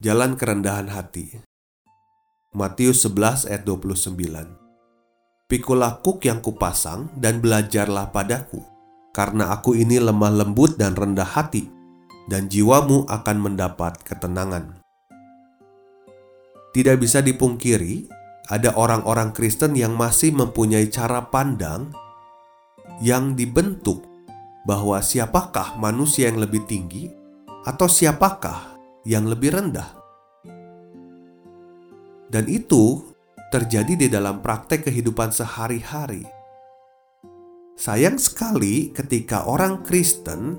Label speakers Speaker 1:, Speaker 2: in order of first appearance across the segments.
Speaker 1: Jalan kerendahan hati. Matius 11 ayat 29. Pikulah kuk yang kupasang dan belajarlah padaku, karena aku ini lemah lembut dan rendah hati, dan jiwamu akan mendapat ketenangan. Tidak bisa dipungkiri, ada orang-orang Kristen yang masih mempunyai cara pandang yang dibentuk bahwa siapakah manusia yang lebih tinggi atau siapakah yang lebih rendah. Dan itu terjadi di dalam praktek kehidupan sehari-hari. Sayang sekali ketika orang Kristen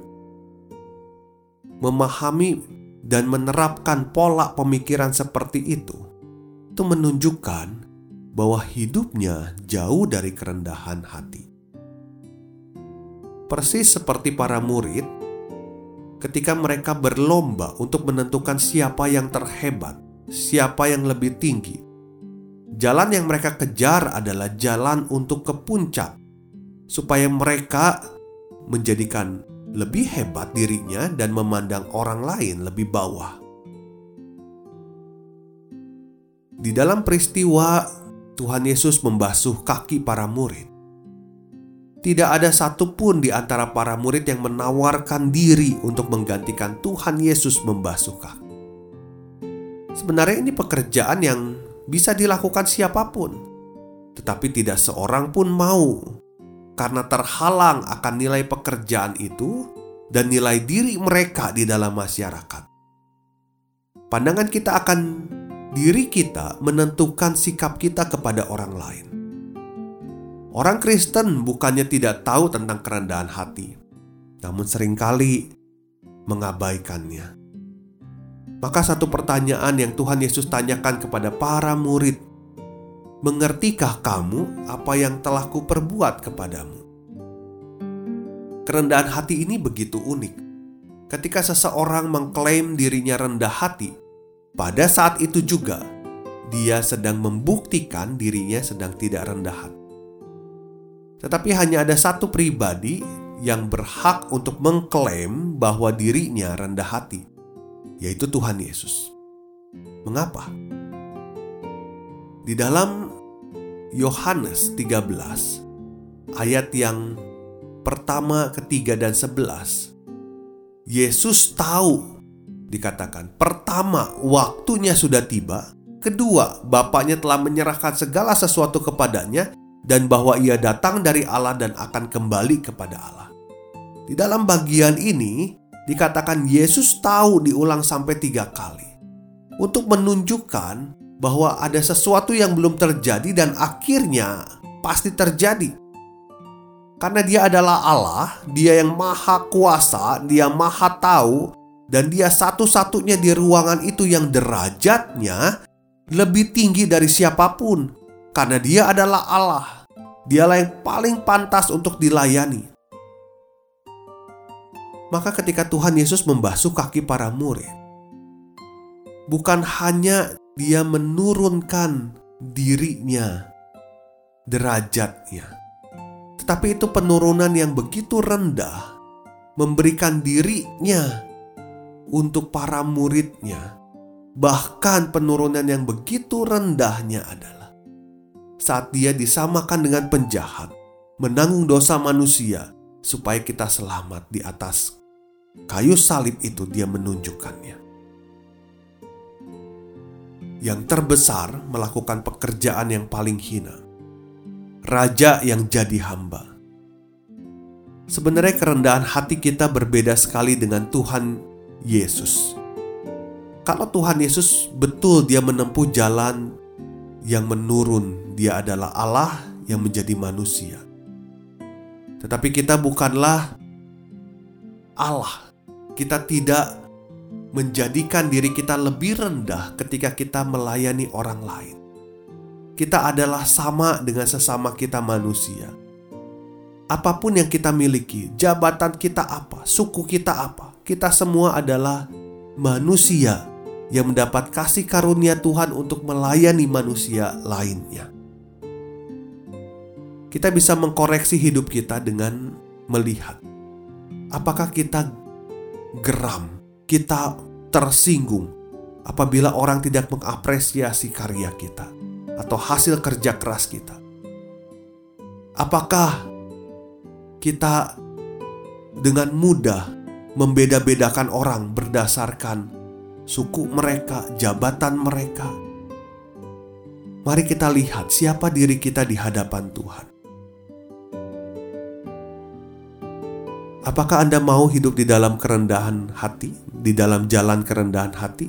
Speaker 1: memahami dan menerapkan pola pemikiran seperti itu. Itu menunjukkan bahwa hidupnya jauh dari kerendahan hati. Persis seperti para murid ketika mereka berlomba untuk menentukan siapa yang terhebat, siapa yang lebih tinggi. Jalan yang mereka kejar adalah jalan untuk ke puncak, supaya mereka menjadikan lebih hebat dirinya dan memandang orang lain lebih bawah. Di dalam peristiwa, Tuhan Yesus membasuh kaki para murid. Tidak ada satupun di antara para murid yang menawarkan diri untuk menggantikan Tuhan Yesus membasuh kaki. Sebenarnya ini pekerjaan yang bisa dilakukan siapa pun, tetapi tidak seorang pun mau karena terhalang akan nilai pekerjaan itu dan nilai diri mereka di dalam masyarakat. Pandangan kita akan diri kita menentukan sikap kita kepada orang lain. Orang Kristen bukannya tidak tahu tentang kerendahan hati, namun sering kali mengabaikannya. Maka satu pertanyaan yang Tuhan Yesus tanyakan kepada para murid, "Mengertikah kamu apa yang telah kuperbuat kepadamu?" Kerendahan hati ini begitu unik. Ketika seseorang mengklaim dirinya rendah hati, pada saat itu juga dia sedang membuktikan dirinya sedang tidak rendah hati. Tetapi hanya ada satu pribadi yang berhak untuk mengklaim bahwa dirinya rendah hati, yaitu Tuhan Yesus. Mengapa? Di dalam Yohanes 13 ayat yang pertama, ketiga, dan sebelas, Yesus tahu dikatakan pertama waktunya sudah tiba, kedua Bapaknya telah menyerahkan segala sesuatu kepadanya dan bahwa ia datang dari Allah dan akan kembali kepada Allah. Di dalam bagian ini dikatakan Yesus tahu diulang sampai tiga kali untuk menunjukkan bahwa ada sesuatu yang belum terjadi dan akhirnya pasti terjadi. Karena dia adalah Allah, dia yang maha kuasa, dia maha tahu, dan dia satu-satunya di ruangan itu yang derajatnya lebih tinggi dari siapa pun karena dia adalah Allah. Dialah yang paling pantas untuk dilayani. Maka ketika Tuhan Yesus membasuh kaki para murid, bukan hanya dia menurunkan dirinya, derajatnya, tetapi itu penurunan yang begitu rendah, memberikan dirinya untuk para muridnya. Bahkan penurunan yang begitu rendahnya adalah saat dia disamakan dengan penjahat, menanggung dosa manusia supaya kita selamat di atas kayu salib itu dia menunjukkannya. Yang terbesar melakukan pekerjaan yang paling hina. Raja yang jadi hamba. Sebenarnya kerendahan hati kita berbeda sekali dengan Tuhan Yesus. Kalau Tuhan Yesus betul dia menempuh jalan yang menurun dia adalah Allah yang menjadi manusia. Tetapi kita bukanlah Allah. Kita tidak menjadikan diri kita lebih rendah ketika kita melayani orang lain. Kita adalah sama dengan sesama kita manusia. Apa pun yang kita miliki, jabatan kita apa, suku kita apa, kita semua adalah manusia yang mendapat kasih karunia Tuhan untuk melayani manusia lainnya. Kita bisa mengkoreksi hidup kita dengan melihat apakah kita geram, kita tersinggung apabila orang tidak mengapresiasi karya kita atau hasil kerja keras kita. Apakah kita dengan mudah membeda-bedakan orang berdasarkan suku mereka, jabatan mereka? Mari kita lihat siapa diri kita di hadapan Tuhan. Apakah Anda mau hidup di dalam kerendahan hati, di dalam jalan kerendahan hati?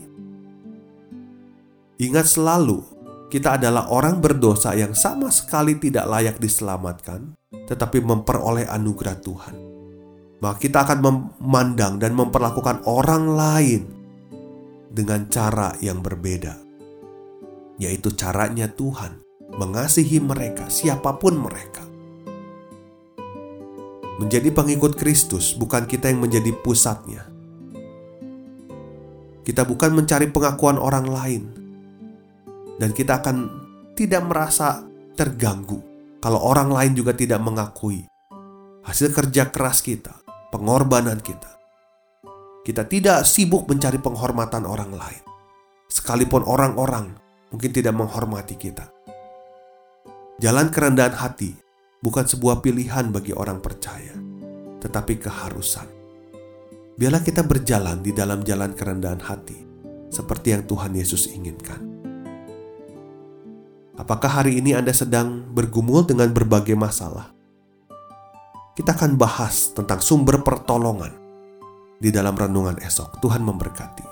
Speaker 1: Ingat selalu, kita adalah orang berdosa yang sama sekali tidak layak diselamatkan, tetapi memperoleh anugerah Tuhan. Maka kita akan memandang dan memperlakukan orang lain dengan cara yang berbeda, yaitu caranya Tuhan mengasihi mereka, siapa pun mereka. Menjadi pengikut Kristus bukan kita yang menjadi pusatnya. Kita bukan mencari pengakuan orang lain, dan kita akan tidak merasa terganggu kalau orang lain juga tidak mengakui hasil kerja keras kita, pengorbanan kita. Kita tidak sibuk mencari penghormatan orang lain, sekalipun orang-orang mungkin tidak menghormati kita. Jalan kerendahan hati bukan sebuah pilihan bagi orang percaya, tetapi keharusan. Biarlah kita berjalan di dalam jalan kerendahan hati, seperti yang Tuhan Yesus inginkan. Apakah hari ini Anda sedang bergumul dengan berbagai masalah? Kita akan bahas tentang sumber pertolongan di dalam renungan esok. Tuhan memberkati.